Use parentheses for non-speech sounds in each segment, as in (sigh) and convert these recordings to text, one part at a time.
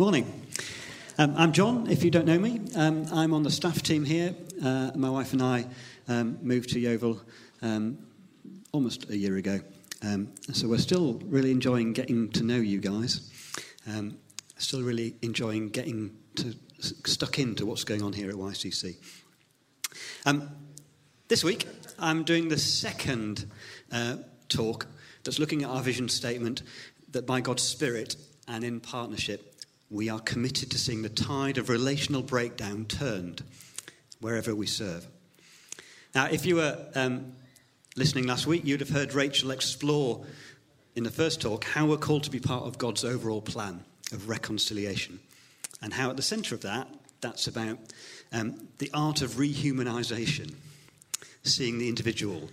Morning. Um, I'm Jon, if you don't know me. Um, I'm on the staff team here. Uh, my wife and I um, moved to Yeovil um, almost a year ago. Um, so we're still really enjoying getting to know you guys. Um, still really enjoying getting to, stuck into what's going on here at YCC. this week, I'm doing the second uh, talk that's looking at our vision statement that by God's Spirit and in partnership, we are committed to seeing the tide of relational breakdown turned wherever we serve. Now, if you were um, listening last week, you'd have heard Rachel explore in the first talk how we're called to be part of God's overall plan of reconciliation, and how at the centre of that, that's about um, the art of rehumanization, seeing the individual,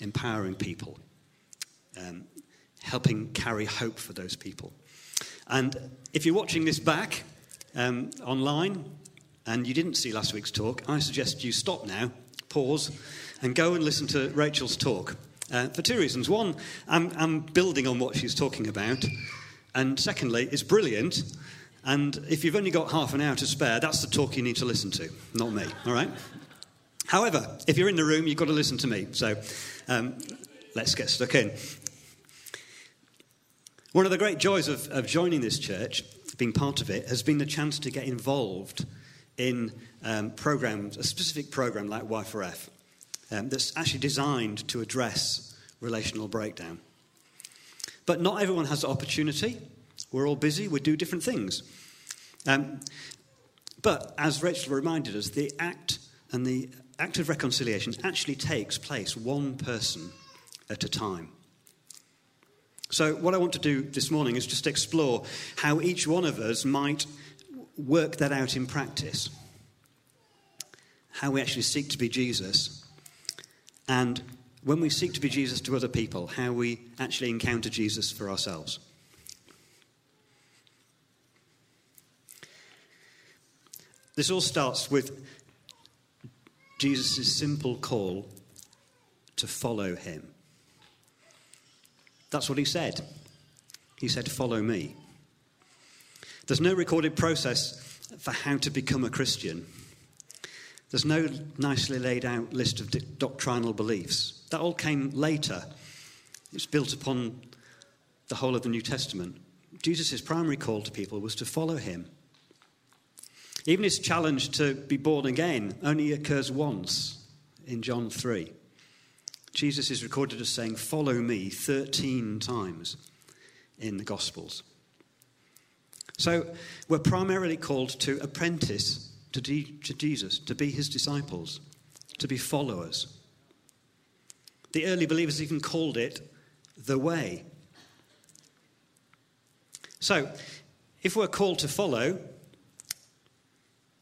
empowering people, um, helping carry hope for those people. And if you're watching this back um, online and you didn't see last week's talk, I suggest you stop now, pause, and go and listen to Rachel's talk. Uh, for two reasons. One, I'm, I'm building on what she's talking about. And secondly, it's brilliant. And if you've only got half an hour to spare, that's the talk you need to listen to, not me, all right? However, if you're in the room, you've got to listen to me. So um, let's get stuck in. One of the great joys of, of joining this church, being part of it, has been the chance to get involved in um, programs, a specific program like Y4F, um, that's actually designed to address relational breakdown. But not everyone has the opportunity. We're all busy, we do different things. Um, but as Rachel reminded us, the act and the act of reconciliation actually takes place one person at a time. So, what I want to do this morning is just explore how each one of us might work that out in practice. How we actually seek to be Jesus. And when we seek to be Jesus to other people, how we actually encounter Jesus for ourselves. This all starts with Jesus' simple call to follow him. That's what he said. He said, Follow me. There's no recorded process for how to become a Christian. There's no nicely laid out list of doctrinal beliefs. That all came later. It's built upon the whole of the New Testament. Jesus' primary call to people was to follow him. Even his challenge to be born again only occurs once in John 3. Jesus is recorded as saying, Follow me 13 times in the Gospels. So we're primarily called to apprentice to, to Jesus, to be his disciples, to be followers. The early believers even called it the way. So, if we're called to follow,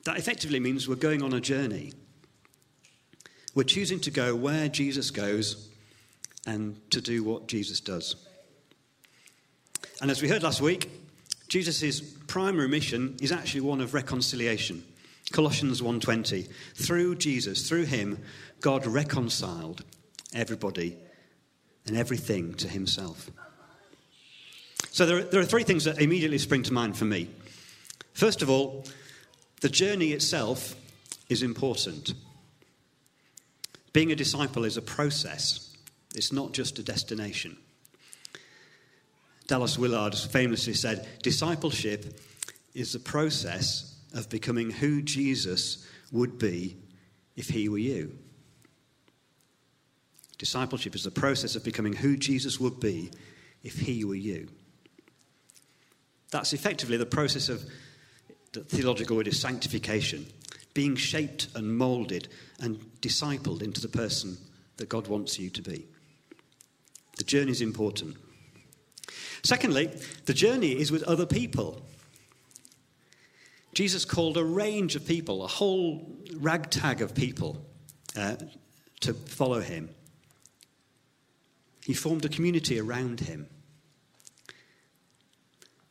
that effectively means we're going on a journey. We're choosing to go where Jesus goes and to do what Jesus does. And as we heard last week, Jesus' primary mission is actually one of reconciliation. Colossians 1:20. Through Jesus, through him, God reconciled everybody and everything to himself. So there are, there are three things that immediately spring to mind for me. First of all, the journey itself is important. Being a disciple is a process, it's not just a destination. Dallas Willard famously said, Discipleship is the process of becoming who Jesus would be if he were you. Discipleship is the process of becoming who Jesus would be if he were you. That's effectively the process of the theological word is sanctification being shaped and molded and discipled into the person that God wants you to be. The journey is important. Secondly, the journey is with other people. Jesus called a range of people, a whole ragtag of people, uh, to follow him. He formed a community around him.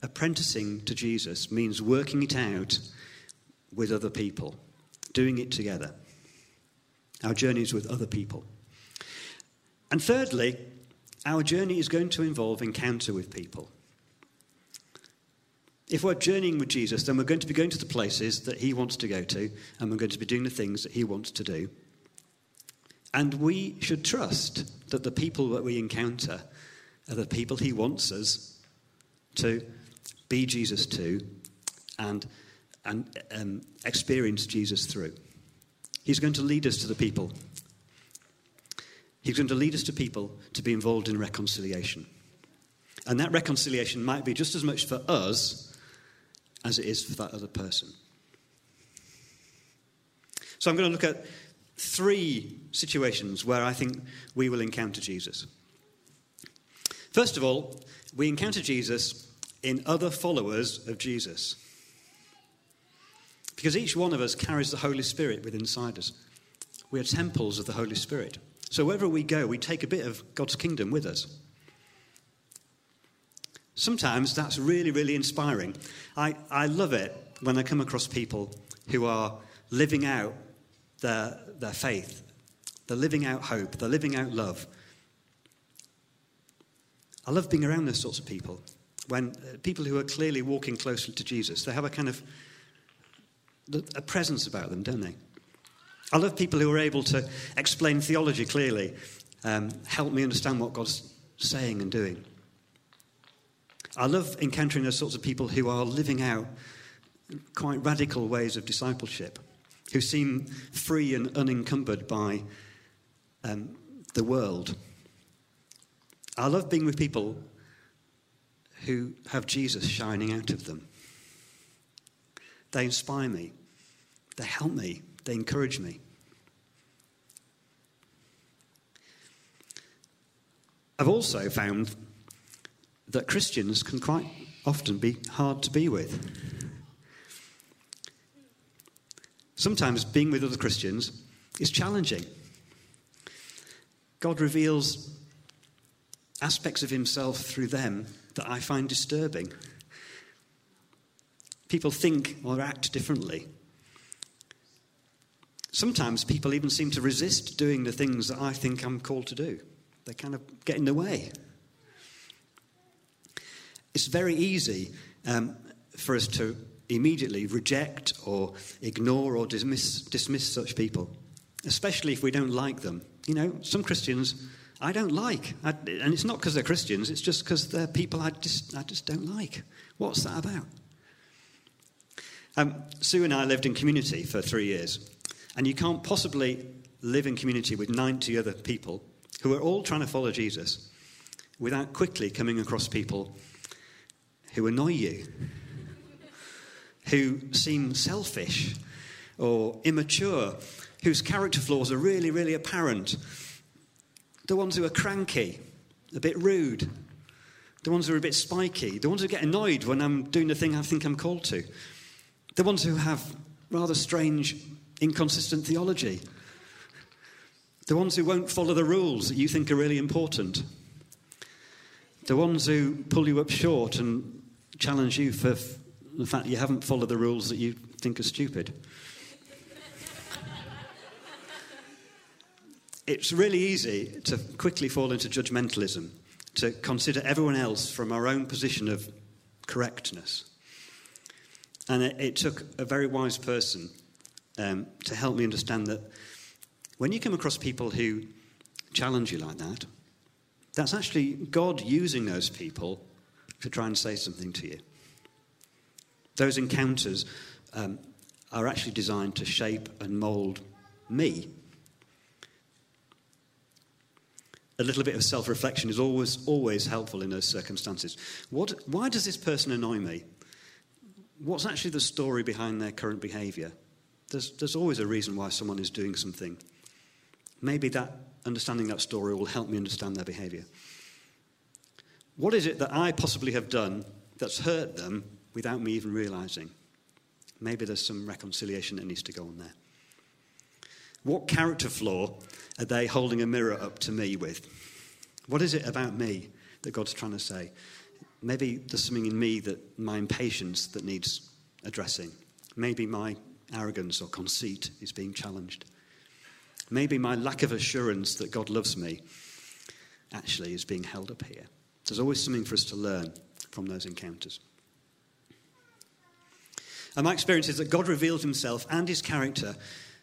Apprenticing to Jesus means working it out with other people doing it together. Our journeys with other people. And thirdly, our journey is going to involve encounter with people. If we're journeying with Jesus, then we're going to be going to the places that he wants to go to, and we're going to be doing the things that he wants to do. And we should trust that the people that we encounter are the people he wants us to be Jesus to and, and um, experience Jesus through. He's going to lead us to the people. He's going to lead us to people to be involved in reconciliation. And that reconciliation might be just as much for us as it is for that other person. So I'm going to look at three situations where I think we will encounter Jesus. First of all, we encounter Jesus in other followers of Jesus. Because each one of us carries the Holy Spirit within inside us. We are temples of the Holy Spirit. So wherever we go, we take a bit of God's kingdom with us. Sometimes that's really, really inspiring. I, I love it when I come across people who are living out their, their faith. They're living out hope. They're living out love. I love being around those sorts of people. When uh, people who are clearly walking closely to Jesus, they have a kind of a presence about them, don't they? I love people who are able to explain theology clearly, um, help me understand what God's saying and doing. I love encountering those sorts of people who are living out quite radical ways of discipleship who seem free and unencumbered by um, the world. I love being with people who have Jesus shining out of them. They inspire me, they help me, they encourage me. I've also found that Christians can quite often be hard to be with. Sometimes being with other Christians is challenging. God reveals aspects of himself through them that I find disturbing. People think or act differently. Sometimes people even seem to resist doing the things that I think I'm called to do. They kind of get in the way. It's very easy um, for us to immediately reject or ignore or dismiss, dismiss such people, especially if we don't like them. You know, some Christians I don't like, I, and it's not because they're Christians, it's just because they're people I just, I just don't like. What's that about? Um, Sue and I lived in community for three years, and you can't possibly live in community with 90 other people who are all trying to follow Jesus without quickly coming across people who annoy you who seem selfish or immature, whose character flaws are really, really apparent. The ones who are cranky, a bit rude, the ones who are a bit spiky, the ones who get annoyed when I'm doing the thing I think I'm called to, the ones who have rather strange, inconsistent theology, the ones who won't follow the rules that you think are really important, the ones who pull you up short and challenge you for the fact you haven't followed the rules that you think are stupid. it's really easy to quickly fall into judgmentalism, to consider everyone else from our own position of correctness. And it, it took a very wise person um, to help me understand that when you come across people who challenge you like that, that's actually God using those people to try and say something to you. Those encounters um, are actually designed to shape and mould me. A little bit of self reflection is always, always helpful in those circumstances. What, why does this person annoy me? What's actually the story behind their current behaviour? There's, there's always a reason why someone is doing something. Maybe that understanding that story will help me understand their behaviour. What is it that I possibly have done that's hurt them without me even realizing. Maybe there's some reconciliation that needs to go on there. What character flaw are they holding a mirror up to me with? What is it about me that God's trying to say? Maybe there's something in me that my impatience that needs addressing. Maybe my arrogance or conceit is being challenged. Maybe my lack of assurance that God loves me actually is being held up here. There's always something for us to learn from those encounters. And my experience is that God reveals himself and his character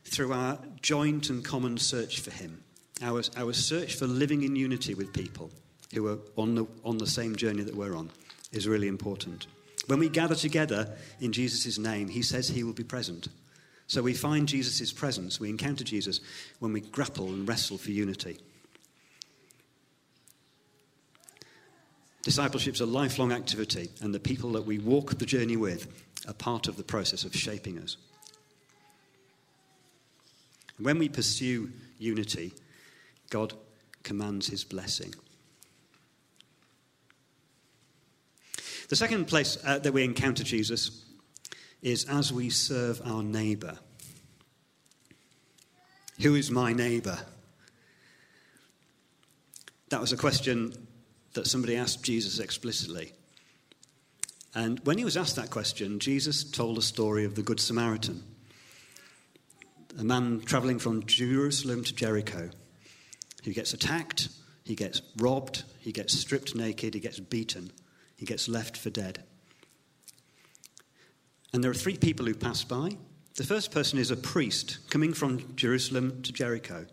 through our joint and common search for him, our, our search for living in unity with people who are on the, on the same journey that we're on is really important. When we gather together in Jesus' name, he says he will be present. So we find Jesus' presence, we encounter Jesus when we grapple and wrestle for unity. Discipleship is a lifelong activity, and the people that we walk the journey with are part of the process of shaping us. When we pursue unity, God commands his blessing. The second place uh, that we encounter Jesus is as we serve our neighbour. Who is my neighbour? That was a question that somebody asked Jesus explicitly. And when he was asked that question, Jesus told a story of the Good Samaritan, a man traveling from Jerusalem to Jericho who gets attacked, he gets robbed, he gets stripped naked, he gets beaten, he gets left for dead. And there are three people who pass by. The first person is a priest coming from Jerusalem to Jericho.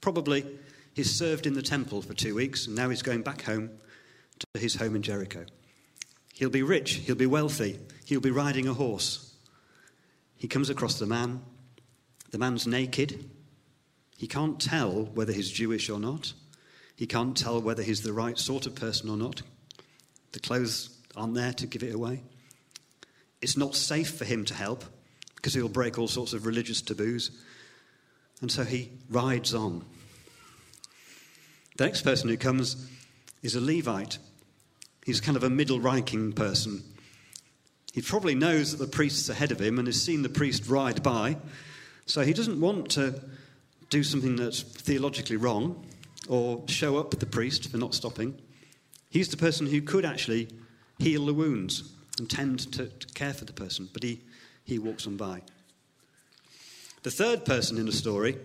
Probably he's served in the temple for two weeks and now he's going back home to his home in Jericho. He'll be rich, he'll be wealthy, he'll be riding a horse. He comes across the man. The man's naked. He can't tell whether he's Jewish or not. He can't tell whether he's the right sort of person or not. The clothes aren't there to give it away. It's not safe for him to help because he'll break all sorts of religious taboos. And so he rides on. The next person who comes is a Levite. He's kind of a middle ranking person. He probably knows that the priest's ahead of him and has seen the priest ride by. So he doesn't want to do something that's theologically wrong or show up the priest for not stopping. He's the person who could actually heal the wounds and tend to, to care for the person, but he, he walks on by. The third person in the story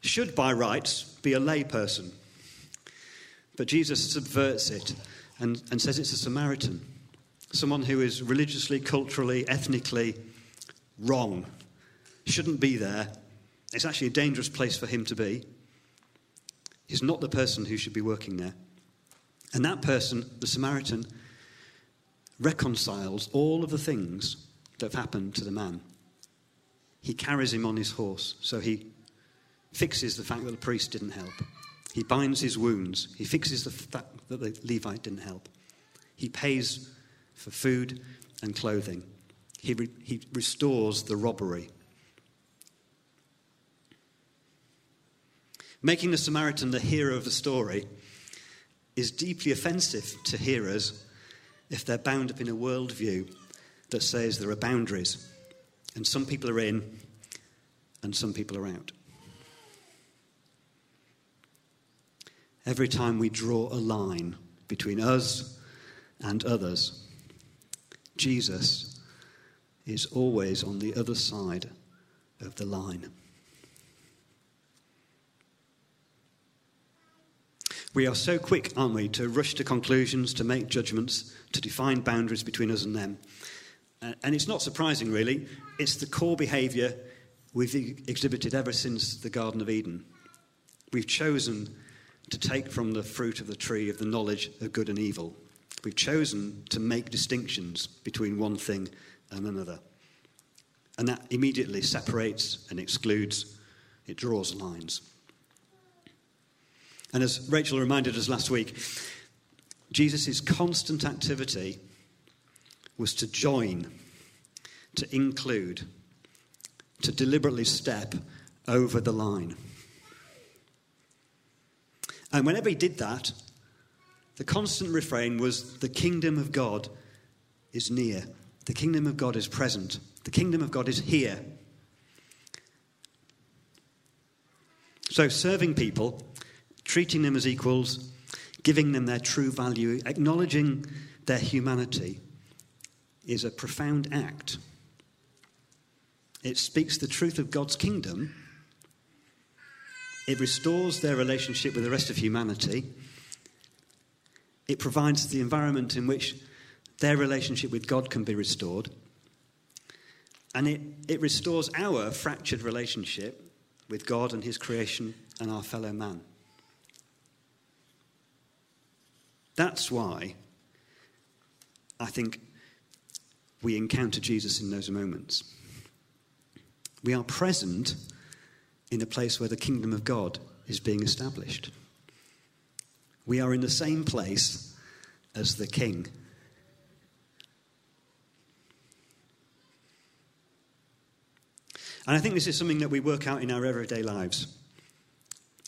should, by rights, be a lay person. But Jesus subverts it and, and says it's a Samaritan, someone who is religiously, culturally, ethnically wrong, shouldn't be there. It's actually a dangerous place for him to be. He's not the person who should be working there. And that person, the Samaritan, reconciles all of the things that have happened to the man. He carries him on his horse, so he fixes the fact that the priest didn't help. He binds his wounds. He fixes the fact that the Levite didn't help. He pays for food and clothing. He, re- he restores the robbery. Making the Samaritan the hero of the story is deeply offensive to hearers if they're bound up in a worldview that says there are boundaries and some people are in and some people are out. Every time we draw a line between us and others, Jesus is always on the other side of the line. We are so quick, aren't we, to rush to conclusions, to make judgments, to define boundaries between us and them. And it's not surprising, really. It's the core behaviour we've exhibited ever since the Garden of Eden. We've chosen to take from the fruit of the tree of the knowledge of good and evil. We've chosen to make distinctions between one thing and another. And that immediately separates and excludes, it draws lines. And as Rachel reminded us last week, Jesus' constant activity was to join, to include, to deliberately step over the line. And whenever he did that, the constant refrain was the kingdom of God is near. The kingdom of God is present. The kingdom of God is here. So, serving people treating them as equals, giving them their true value, acknowledging their humanity, is a profound act. It speaks the truth of God's kingdom. It restores their relationship with the rest of humanity. It provides the environment in which their relationship with God can be restored. And it, it restores our fractured relationship with God and His creation and our fellow man. That's why I think we encounter Jesus in those moments. We are present in a place where the kingdom of God is being established. We are in the same place as the king. And I think this is something that we work out in our everyday lives.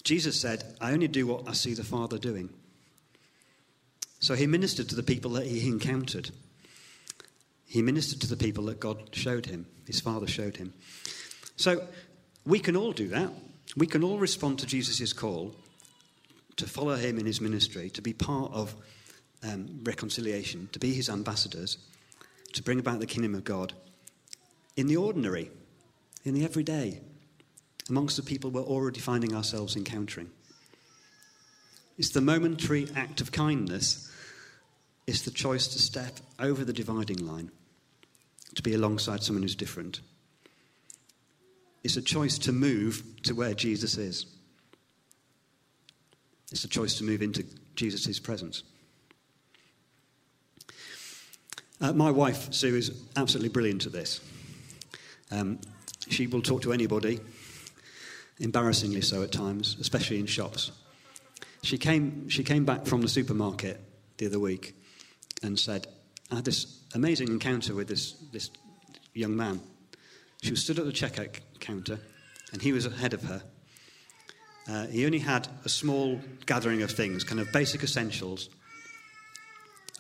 Jesus said, I only do what I see the Father doing. So he ministered to the people that he encountered. He ministered to the people that God showed him, his Father showed him. So we can all do that. We can all respond to Jesus' call to follow him in his ministry, to be part of um, reconciliation, to be his ambassadors, to bring about the kingdom of God in the ordinary, in the everyday, amongst the people we're already finding ourselves encountering. It's the momentary act of kindness, it's the choice to step over the dividing line to be alongside someone who's different. It's a choice to move to where Jesus is. It's a choice to move into Jesus' presence. Uh, my wife, Sue, is absolutely brilliant at this. Um, she will talk to anybody, embarrassingly so at times, especially in shops. She came, she came back from the supermarket the other week and said, I had this amazing encounter with this, this young man. She was stood at the checkout counter, and he was ahead of her. Uh, he only had a small gathering of things, kind of basic essentials.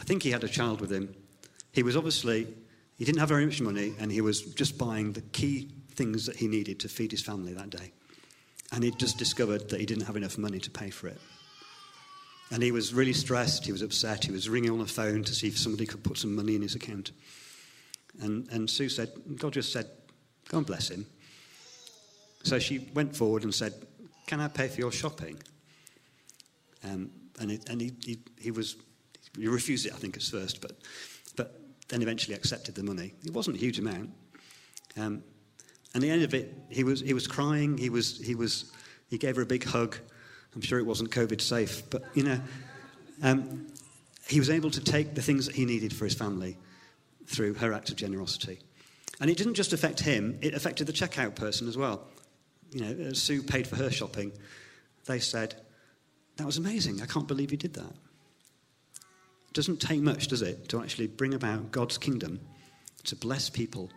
I think he had a child with him. He was obviously, he didn't have very much money, and he was just buying the key things that he needed to feed his family that day. And he'd just discovered that he didn't have enough money to pay for it. And he was really stressed, he was upset, he was ringing on the phone to see if somebody could put some money in his account. And, and Sue said, God just said, go and bless him. So she went forward and said, Can I pay for your shopping? Um, and it, and he, he, he, was, he refused it, I think, at first, but, but then eventually accepted the money. It wasn't a huge amount. Um, and the end of it, he was, he was crying, he, was, he, was, he gave her a big hug. I'm sure it wasn't COVID safe, but you know, um, he was able to take the things that he needed for his family through her act of generosity. And it didn't just affect him, it affected the checkout person as well. You know, as Sue paid for her shopping, they said, That was amazing. I can't believe you did that. It doesn't take much, does it, to actually bring about God's kingdom, to bless people,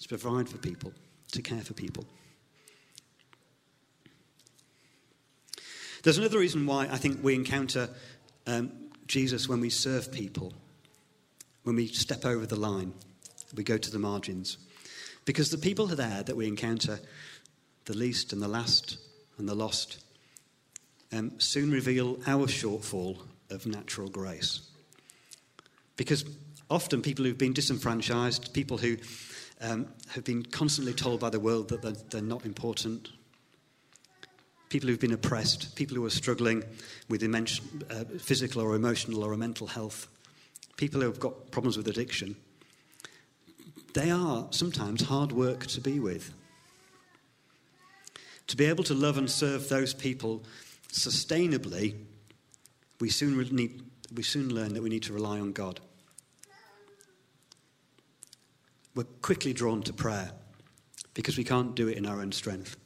to provide for people, to care for people. There's another reason why I think we encounter um, Jesus when we serve people, when we step over the line, we go to the margins. Because the people are there that we encounter, the least and the last and the lost, um, soon reveal our shortfall of natural grace. Because often people who've been disenfranchised, people who um, have been constantly told by the world that they're, they're not important, people who've been oppressed, people who are struggling with immense, uh, physical or emotional or mental health, people who have got problems with addiction, they are sometimes hard work to be with. To be able to love and serve those people sustainably, we soon, need, we soon learn that we need to rely on God. We're quickly drawn to prayer because we can't do it in our own strength.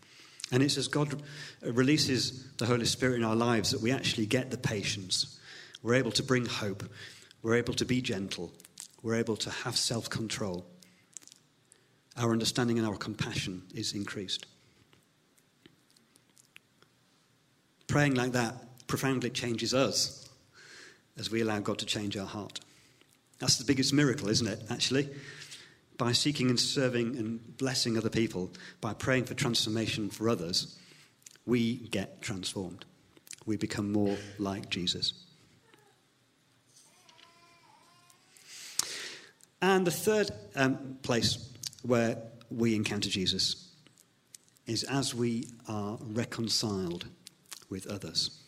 And it's as God releases the Holy Spirit in our lives that we actually get the patience. We're able to bring hope. We're able to be gentle. We're able to have self control. Our understanding and our compassion is increased. Praying like that profoundly changes us as we allow God to change our heart. That's the biggest miracle, isn't it, actually? By seeking and serving and blessing other people, by praying for transformation for others, we get transformed. We become more like Jesus. And the third um, place where we encounter Jesus is as we are reconciled with others.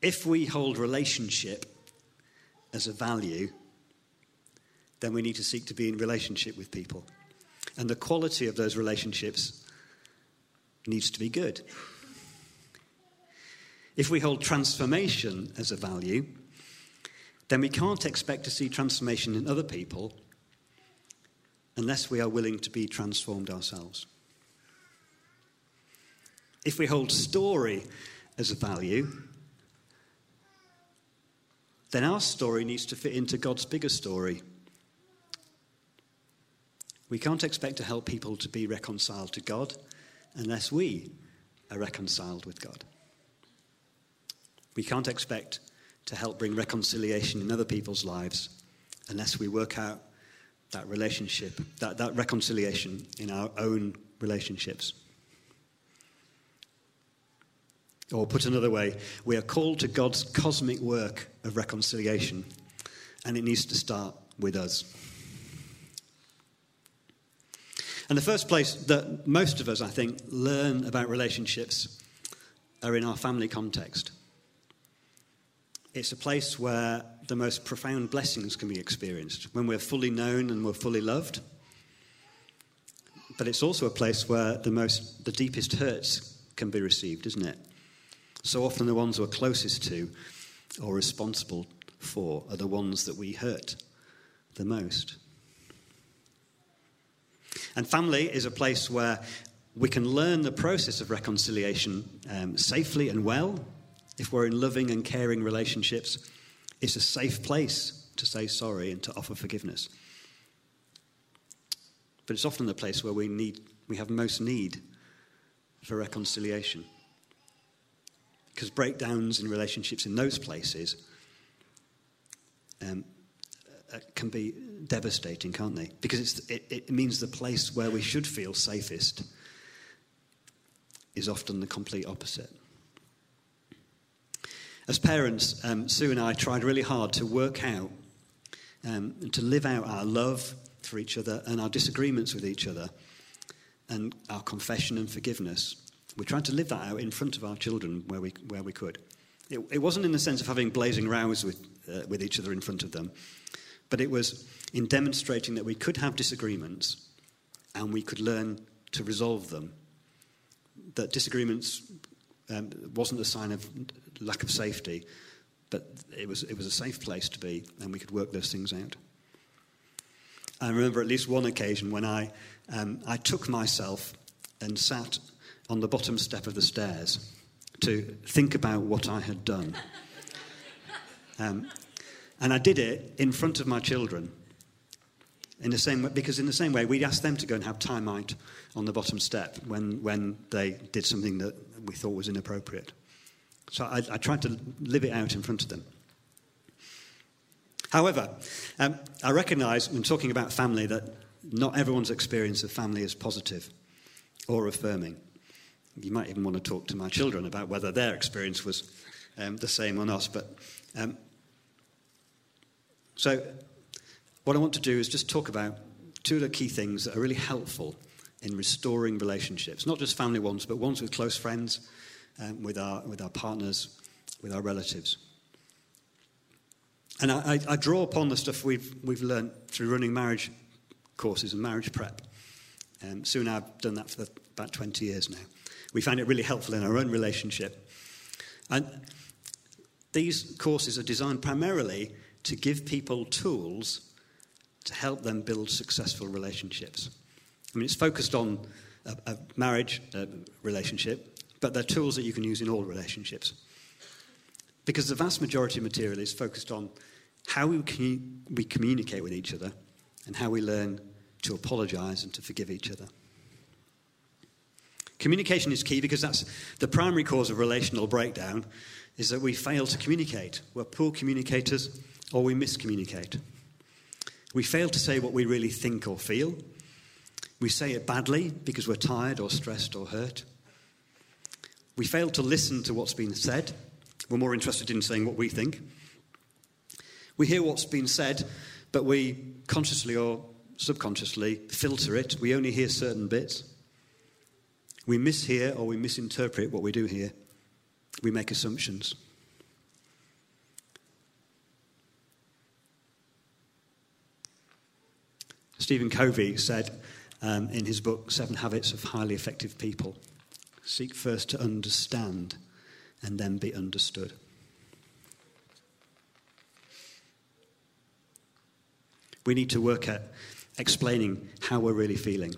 If we hold relationship as a value, then we need to seek to be in relationship with people. And the quality of those relationships needs to be good. If we hold transformation as a value, then we can't expect to see transformation in other people unless we are willing to be transformed ourselves. If we hold story as a value, then our story needs to fit into God's bigger story. We can't expect to help people to be reconciled to God unless we are reconciled with God. We can't expect to help bring reconciliation in other people's lives unless we work out that relationship, that, that reconciliation in our own relationships. Or put another way, we are called to God's cosmic work of reconciliation, and it needs to start with us. And the first place that most of us, I think, learn about relationships are in our family context. It's a place where the most profound blessings can be experienced, when we're fully known and we're fully loved. But it's also a place where the most, the deepest hurts can be received, isn't it? So often the ones we're closest to or responsible for are the ones that we hurt the most. And family is a place where we can learn the process of reconciliation um, safely and well. If we're in loving and caring relationships, it's a safe place to say sorry and to offer forgiveness. But it's often the place where we need, we have most need for reconciliation. Because breakdowns in relationships in those places um, uh, can be devastating, can't they? Because it, it means the place where we should feel safest is often the complete opposite. As parents, um, Sue and I tried really hard to work out um, and to live out our love for each other and our disagreements with each other and our confession and forgiveness we tried to live that out in front of our children where we, where we could. It, it wasn't in the sense of having blazing rows with, uh, with each other in front of them, but it was in demonstrating that we could have disagreements and we could learn to resolve them. That disagreements um, wasn't a sign of lack of safety, but it was, it was a safe place to be, and we could work those things out. I remember at least one occasion when I, um, I took myself and sat on the bottom step of the stairs to think about what I had done. (laughs) Um, and I did it in front of my children. In the same way, because in the same way, we asked them to go and have time out on the bottom step when, when they did something that we thought was inappropriate. So I, I tried to live it out in front of them. However, um, I recognize when talking about family that not everyone's experience of family is positive or affirming. You might even want to talk to my children about whether their experience was um, the same or not. But um, so, what I want to do is just talk about two of the key things that are really helpful in restoring relationships, not just family ones, but ones with close friends, um, with, our, with our partners, with our relatives. And I, I, draw upon the stuff we've, we've learned through running marriage courses and marriage prep. Um, Sue and I've done that for about 20 years now we find it really helpful in our own relationship. And these courses are designed primarily to give people tools to help them build successful relationships. I mean, it's focused on a, a marriage a relationship, but they're tools that you can use in all relationships. Because the vast majority of material is focused on how we, we communicate with each other and how we learn to apologize and to forgive each other. Communication is key because that's the primary cause of relational breakdown is that we fail to communicate. We're poor communicators or we miscommunicate. We fail to say what we really think or feel. We say it badly because we're tired or stressed or hurt. We fail to listen to what's been said. We're more interested in saying what we think. We hear what's been said, but we consciously or subconsciously filter it. We only hear certain bits. We mishear or we misinterpret what we do hear. We make assumptions. Stephen Covey said um, in his book, Seven Habits of Highly Effective People seek first to understand and then be understood. We need to work at explaining how we're really feeling.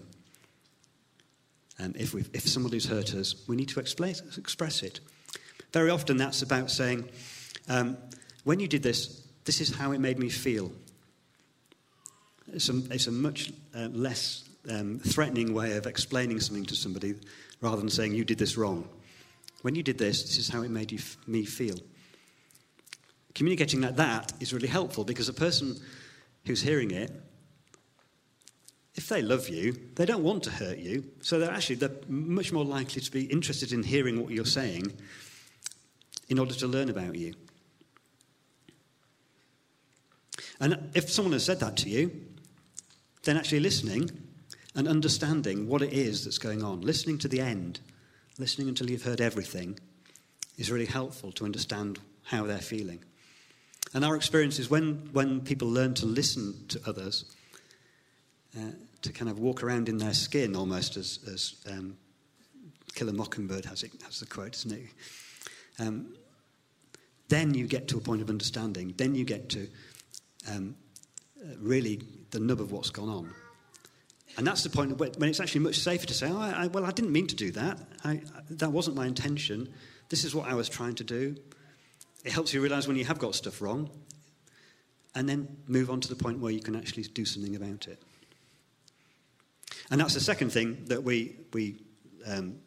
Um, if, if somebody's hurt us, we need to explain, express it. Very often that's about saying, um, when you did this, this is how it made me feel. It's a, it's a much uh, less um, threatening way of explaining something to somebody rather than saying, you did this wrong. When you did this, this is how it made you, me feel. Communicating like that is really helpful because a person who's hearing it if they love you, they don't want to hurt you. So they're actually they're much more likely to be interested in hearing what you're saying in order to learn about you. And if someone has said that to you, then actually listening and understanding what it is that's going on, listening to the end, listening until you've heard everything, is really helpful to understand how they're feeling. And our experience is when, when people learn to listen to others, uh, to kind of walk around in their skin almost, as, as um, Kill a Mockingbird has, it, has the quote, isn't it? Um, then you get to a point of understanding. Then you get to um, really the nub of what's gone on. And that's the point when it's actually much safer to say, oh, I, well, I didn't mean to do that. I, that wasn't my intention. This is what I was trying to do. It helps you realize when you have got stuff wrong and then move on to the point where you can actually do something about it. And that's the second thing that we, we um,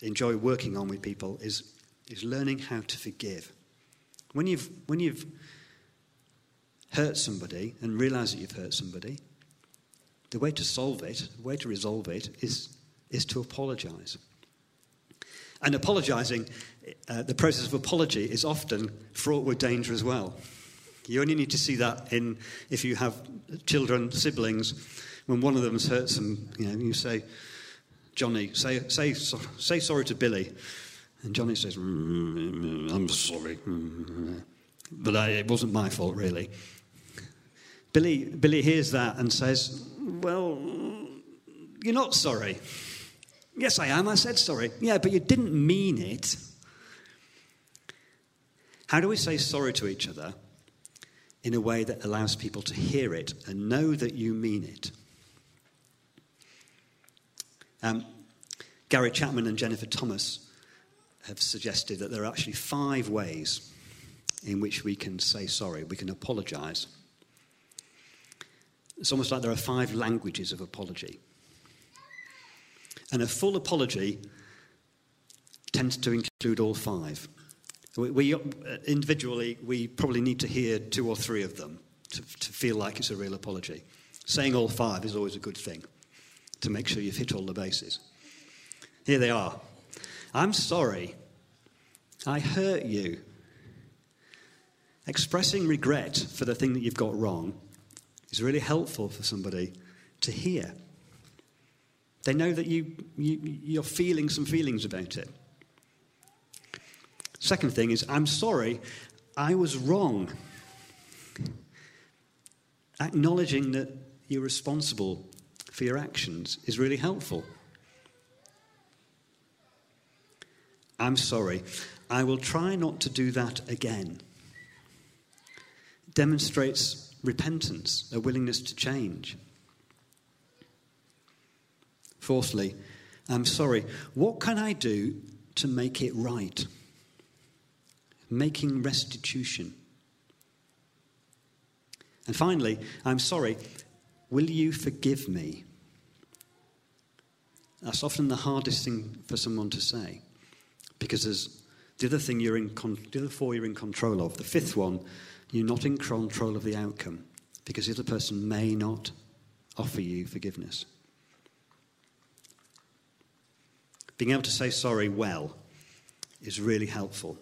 enjoy working on with people is, is learning how to forgive. When you've, when you've hurt somebody and realize that you've hurt somebody, the way to solve it, the way to resolve it, is, is to apologize. And apologizing, uh, the process of apology is often fraught with danger as well. You only need to see that in if you have children, siblings, when one of them's hurt some, you know, you say, Johnny, say, say, say sorry to Billy. And Johnny says, mm, mm, mm, mm I'm sorry. But I, it wasn't my fault, really. Billy, Billy hears that and says, Well, you're not sorry. Yes, I am. I said sorry. Yeah, but you didn't mean it. How do we say sorry to each other in a way that allows people to hear it and know that you mean it? Um, Gary Chapman and Jennifer Thomas have suggested that there are actually five ways in which we can say sorry, we can apologize. It's almost like there are five languages of apology. And a full apology tends to include all five. We, we, uh, individually, we probably need to hear two or three of them to, to feel like it's a real apology. Saying all five is always a good thing to make sure you've hit all the bases. Here they are. I'm sorry. I hurt you. Expressing regret for the thing that you've got wrong is really helpful for somebody to hear. They know that you, you, you're feeling some feelings about it. Second thing is, I'm sorry, I was wrong. Acknowledging that you're responsible for your actions is really helpful. I'm sorry. I will try not to do that again. Demonstrates repentance, a willingness to change. Fourthly, I'm sorry. What can I do to make it right? Making restitution. And finally, I'm sorry. Will you forgive me? That's often the hardest thing for someone to say because there's the thing you're in con- the four you're in control of. The fifth one, you're not in control of the outcome because the other person may not offer you forgiveness. Being able to say sorry well is really helpful.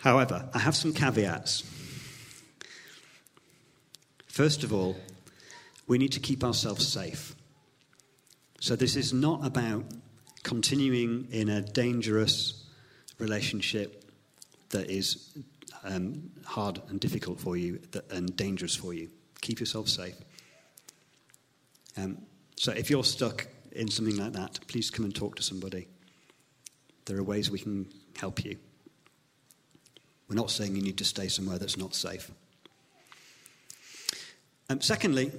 However, I have some caveats. First of all, we need to keep ourselves safe. So, this is not about continuing in a dangerous relationship that is um, hard and difficult for you and dangerous for you. Keep yourself safe. Um, so if you're stuck in something like that, please come and talk to somebody. There are ways we can help you. We're not saying you need to stay somewhere that's not safe. Um, secondly,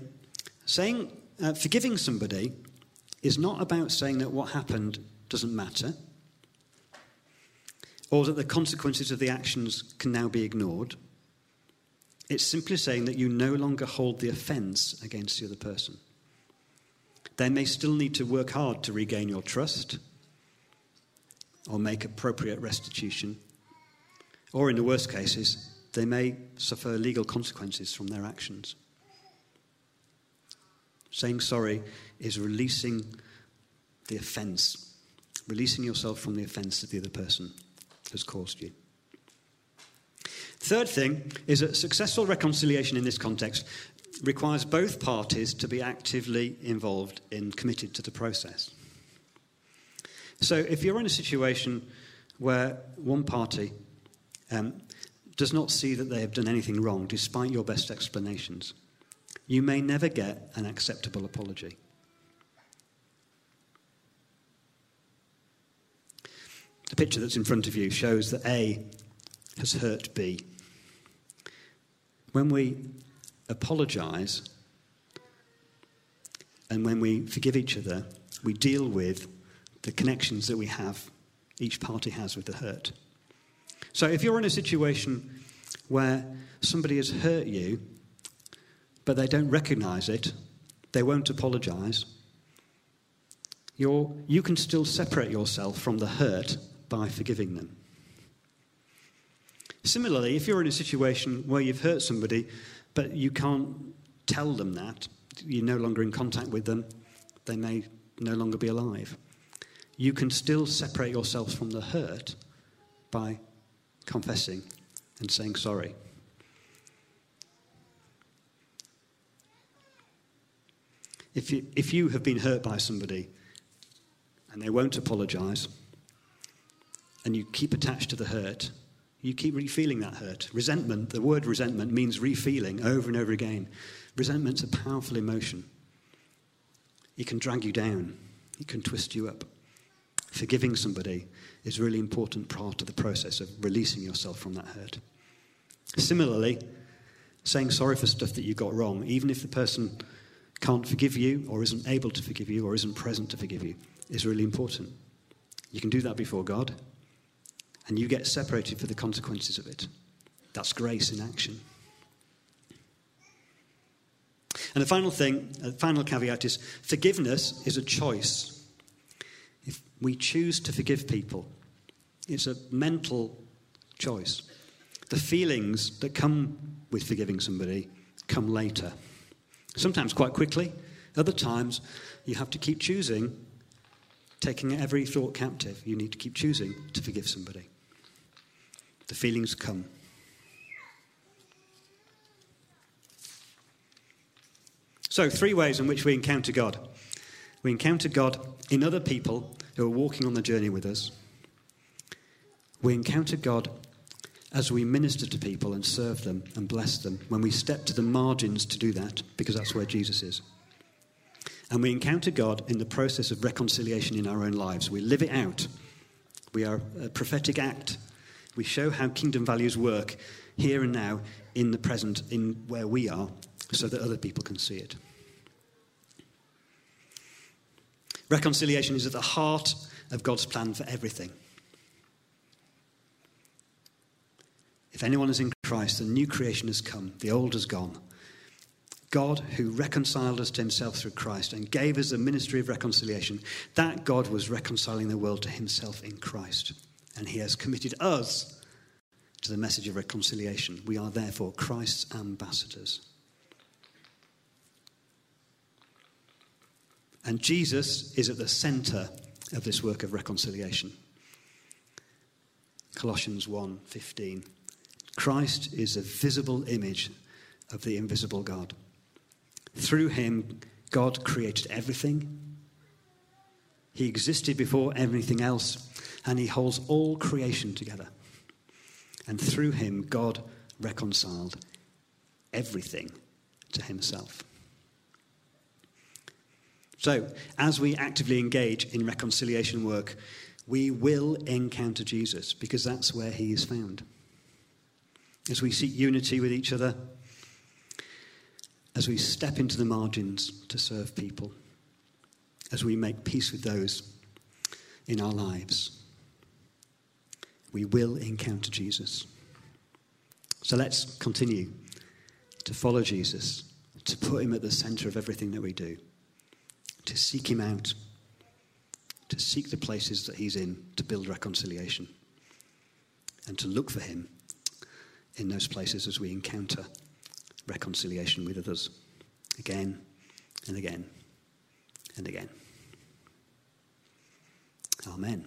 saying uh, forgiving somebody is not about saying that what happened doesn't matter or that the consequences of the actions can now be ignored. It's simply saying that you no longer hold the offence against the other person. They may still need to work hard to regain your trust or make appropriate restitution, or in the worst cases, they may suffer legal consequences from their actions. Saying sorry is releasing the offence, releasing yourself from the offence that the other person has caused you. Third thing is that successful reconciliation in this context requires both parties to be actively involved and committed to the process. So if you're in a situation where one party um, does not see that they have done anything wrong despite your best explanations, you may never get an acceptable apology. The picture that's in front of you shows that A has hurt B. When we apologize and when we forgive each other, we deal with the connections that we have, each party has with the hurt. So if you're in a situation where somebody has hurt you, but they don't recognize it, they won't apologize, you're, you can still separate yourself from the hurt by forgiving them. Similarly, if you're in a situation where you've hurt somebody, but you can't tell them that, you're no longer in contact with them, they may no longer be alive. You can still separate yourself from the hurt by confessing and saying sorry. If you, if you have been hurt by somebody and they won't apologize, and you keep attached to the hurt, you keep refeeling that hurt. Resentment, the word resentment means refeeling over and over again. Resentment's a powerful emotion. It can drag you down, it can twist you up. Forgiving somebody is a really important part of the process of releasing yourself from that hurt. Similarly, saying sorry for stuff that you got wrong, even if the person can't forgive you or isn't able to forgive you or isn't present to forgive you, is really important. You can do that before God and you get separated for the consequences of it. That's grace in action. And the final thing, the final caveat is forgiveness is a choice. If we choose to forgive people, it's a mental choice. The feelings that come with forgiving somebody come later. Sometimes quite quickly, other times you have to keep choosing, taking every thought captive. You need to keep choosing to forgive somebody the feelings come. So, three ways in which we encounter God. We encounter God in other people who are walking on the journey with us. We encounter God as we minister to people and serve them and bless them when we step to the margins to do that, because that's where Jesus is. And we encounter God in the process of reconciliation in our own lives. We live it out. We are a prophetic act we show how kingdom values work here and now, in the present, in where we are, so that other people can see it. Reconciliation is at the heart of God's plan for everything. If anyone is in Christ, the new creation has come, the old has gone. God, who reconciled us to himself through Christ and gave us the ministry of reconciliation, that God was reconciling the world to himself in Christ and he has committed us to the message of reconciliation. We are therefore Christ's ambassadors. And Jesus is at the center of this work of reconciliation. Colossians 1:15. Christ is a visible image of the invisible God. Through him God created everything. He existed before everything else and he holds all creation together. And through him, God reconciled everything to himself. So, as we actively engage in reconciliation work, we will encounter Jesus because that's where he is found. As we seek unity with each other, as we step into the margins to serve people, as we make peace with those in our lives, we will encounter Jesus. So let's continue to follow Jesus, to put him at the center of everything that we do to seek him out, to seek the places that he's in to build reconciliation, and to look for him in those places as we encounter reconciliation with others again and again and again. Amen.